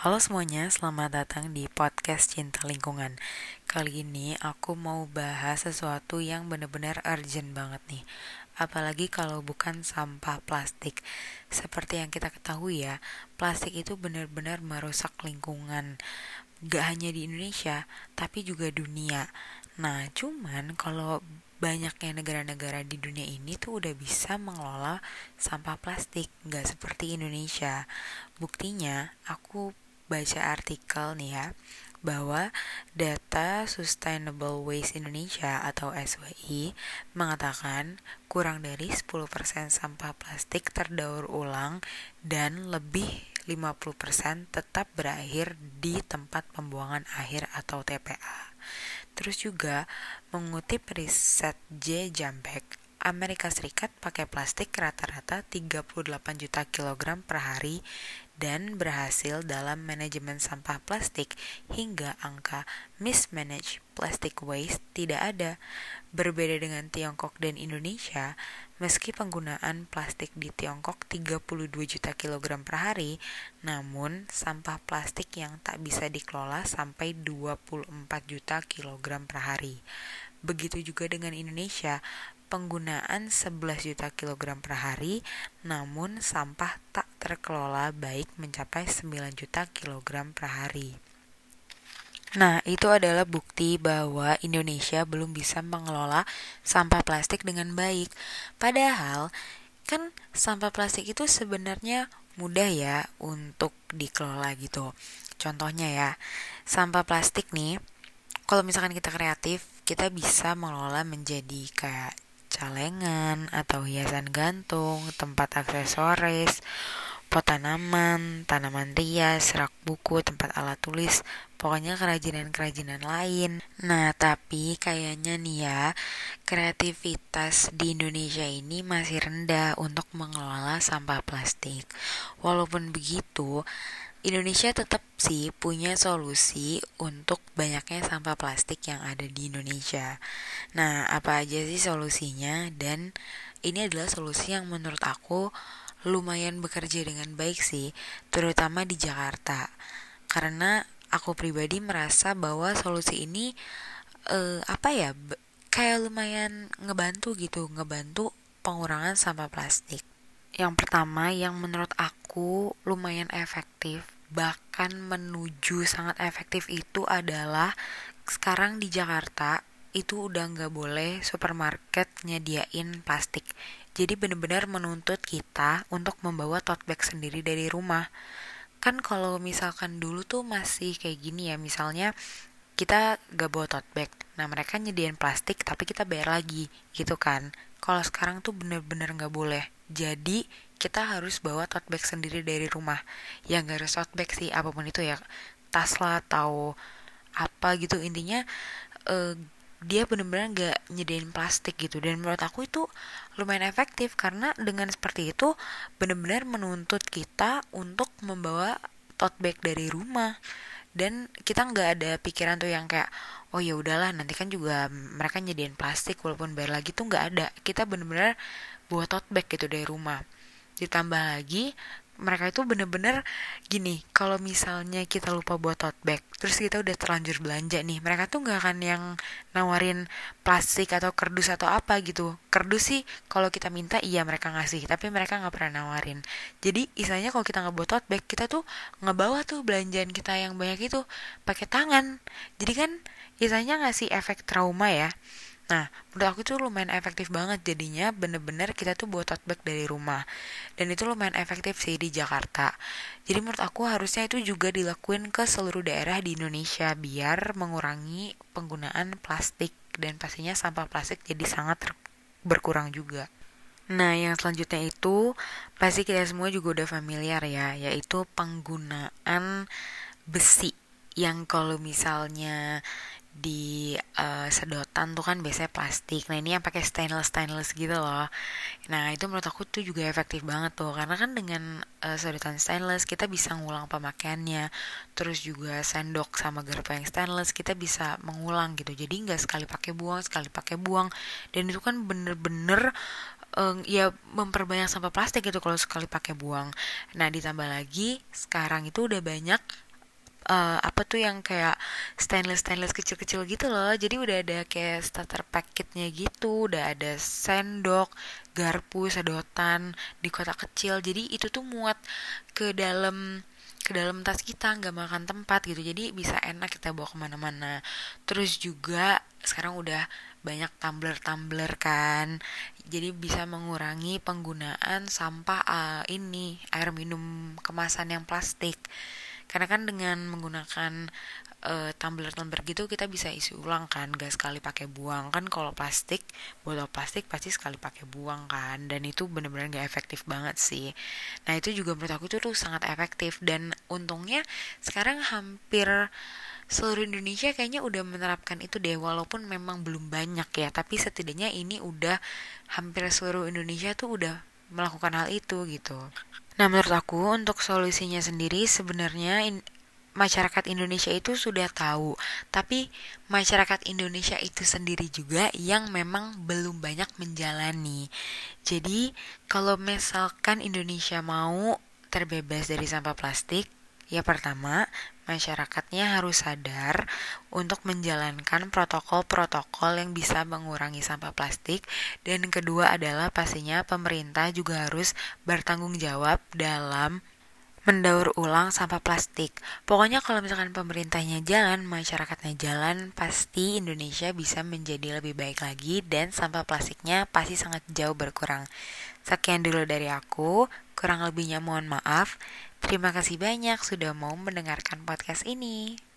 Halo semuanya, selamat datang di podcast Cinta Lingkungan. Kali ini aku mau bahas sesuatu yang benar-benar urgent banget nih. Apalagi kalau bukan sampah plastik. Seperti yang kita ketahui ya, plastik itu benar-benar merusak lingkungan. Gak hanya di Indonesia, tapi juga dunia. Nah, cuman kalau banyaknya negara-negara di dunia ini tuh udah bisa mengelola sampah plastik, nggak seperti Indonesia. Buktinya, aku baca artikel nih ya bahwa data Sustainable Waste Indonesia atau SWI mengatakan kurang dari 10% sampah plastik terdaur ulang dan lebih 50% tetap berakhir di tempat pembuangan akhir atau TPA. Terus juga mengutip riset J. Jambek, Amerika Serikat pakai plastik rata-rata 38 juta kilogram per hari dan berhasil dalam manajemen sampah plastik hingga angka mismanage plastic waste tidak ada. Berbeda dengan Tiongkok dan Indonesia, meski penggunaan plastik di Tiongkok 32 juta kilogram per hari, namun sampah plastik yang tak bisa dikelola sampai 24 juta kilogram per hari. Begitu juga dengan Indonesia, penggunaan 11 juta kilogram per hari, namun sampah tak terkelola baik mencapai 9 juta kilogram per hari. Nah, itu adalah bukti bahwa Indonesia belum bisa mengelola sampah plastik dengan baik. Padahal, kan sampah plastik itu sebenarnya mudah ya untuk dikelola gitu. Contohnya ya, sampah plastik nih, kalau misalkan kita kreatif, kita bisa mengelola menjadi kayak calengan atau hiasan gantung, tempat aksesoris, pot tanaman, tanaman rias, rak buku, tempat alat tulis, pokoknya kerajinan-kerajinan lain. Nah, tapi kayaknya nih ya, kreativitas di Indonesia ini masih rendah untuk mengelola sampah plastik. Walaupun begitu, Indonesia tetap sih punya solusi untuk banyaknya sampah plastik yang ada di Indonesia. Nah, apa aja sih solusinya? Dan ini adalah solusi yang menurut aku lumayan bekerja dengan baik sih, terutama di Jakarta. Karena aku pribadi merasa bahwa solusi ini eh, apa ya? kayak lumayan ngebantu gitu, ngebantu pengurangan sampah plastik. Yang pertama yang menurut aku lumayan efektif bahkan menuju sangat efektif itu adalah sekarang di Jakarta itu udah nggak boleh supermarket nyediain plastik. Jadi benar-benar menuntut kita untuk membawa tote bag sendiri dari rumah. Kan kalau misalkan dulu tuh masih kayak gini ya, misalnya kita gak bawa tote bag. Nah mereka nyediain plastik tapi kita bayar lagi gitu kan. Kalau sekarang tuh bener-bener gak boleh. Jadi kita harus bawa tote bag sendiri dari rumah. Ya gak harus tote bag sih, apa pun itu ya. Tas lah atau apa gitu intinya uh, dia bener-bener gak nyediain plastik gitu dan menurut aku itu lumayan efektif karena dengan seperti itu bener-bener menuntut kita untuk membawa tote bag dari rumah dan kita nggak ada pikiran tuh yang kayak oh ya udahlah nanti kan juga mereka nyediain plastik walaupun bayar lagi tuh nggak ada. Kita bener-bener buat tote bag gitu dari rumah. Ditambah lagi mereka itu bener-bener gini kalau misalnya kita lupa buat tote bag terus kita udah terlanjur belanja nih mereka tuh nggak akan yang nawarin plastik atau kardus atau apa gitu. Kardus sih kalau kita minta iya mereka ngasih tapi mereka nggak pernah nawarin. Jadi istilahnya kalau kita nggak buat tote bag kita tuh ngebawa tuh belanjaan kita yang banyak itu pakai tangan. Jadi kan istilahnya ngasih efek trauma ya Nah, menurut aku itu lumayan efektif banget jadinya bener-bener kita tuh buat tote bag dari rumah. Dan itu lumayan efektif sih di Jakarta. Jadi menurut aku harusnya itu juga dilakuin ke seluruh daerah di Indonesia biar mengurangi penggunaan plastik dan pastinya sampah plastik jadi sangat berkurang juga. Nah, yang selanjutnya itu pasti kita semua juga udah familiar ya, yaitu penggunaan besi yang kalau misalnya di uh, sedotan tuh kan biasanya plastik. Nah ini yang pakai stainless stainless gitu loh. Nah itu menurut aku tuh juga efektif banget tuh karena kan dengan uh, sedotan stainless kita bisa ngulang pemakaiannya. Terus juga sendok sama garpu yang stainless kita bisa mengulang gitu. Jadi nggak sekali pakai buang sekali pakai buang. Dan itu kan bener-bener uh, ya memperbanyak sampah plastik gitu kalau sekali pakai buang. Nah ditambah lagi sekarang itu udah banyak uh, apa tuh yang kayak stainless stainless kecil-kecil gitu loh. Jadi udah ada kayak starter packetnya gitu udah ada sendok garpu sedotan di kotak kecil. Jadi itu tuh muat ke dalam ke dalam tas kita nggak makan tempat gitu. Jadi bisa enak kita bawa ke mana-mana. Terus juga sekarang udah banyak tumbler-tumbler kan. Jadi bisa mengurangi penggunaan sampah uh, ini air minum kemasan yang plastik karena kan dengan menggunakan uh, tumbler-tumbler gitu kita bisa isi ulang kan gak sekali pakai buang. Kan kalau plastik botol plastik pasti sekali pakai buang kan. Dan itu bener-bener gak efektif banget sih. Nah itu juga menurut aku itu tuh sangat efektif. Dan untungnya sekarang hampir seluruh Indonesia kayaknya udah menerapkan itu deh walaupun memang belum banyak ya. Tapi setidaknya ini udah hampir seluruh Indonesia tuh udah melakukan hal itu gitu Nah, menurut aku untuk solusinya sendiri sebenarnya in, masyarakat Indonesia itu sudah tahu, tapi masyarakat Indonesia itu sendiri juga yang memang belum banyak menjalani. Jadi, kalau misalkan Indonesia mau terbebas dari sampah plastik, ya pertama masyarakatnya harus sadar untuk menjalankan protokol-protokol yang bisa mengurangi sampah plastik. Dan kedua adalah pastinya pemerintah juga harus bertanggung jawab dalam mendaur ulang sampah plastik. Pokoknya kalau misalkan pemerintahnya jalan, masyarakatnya jalan, pasti Indonesia bisa menjadi lebih baik lagi dan sampah plastiknya pasti sangat jauh berkurang. Sekian dulu dari aku, kurang lebihnya mohon maaf. Terima kasih banyak sudah mau mendengarkan podcast ini.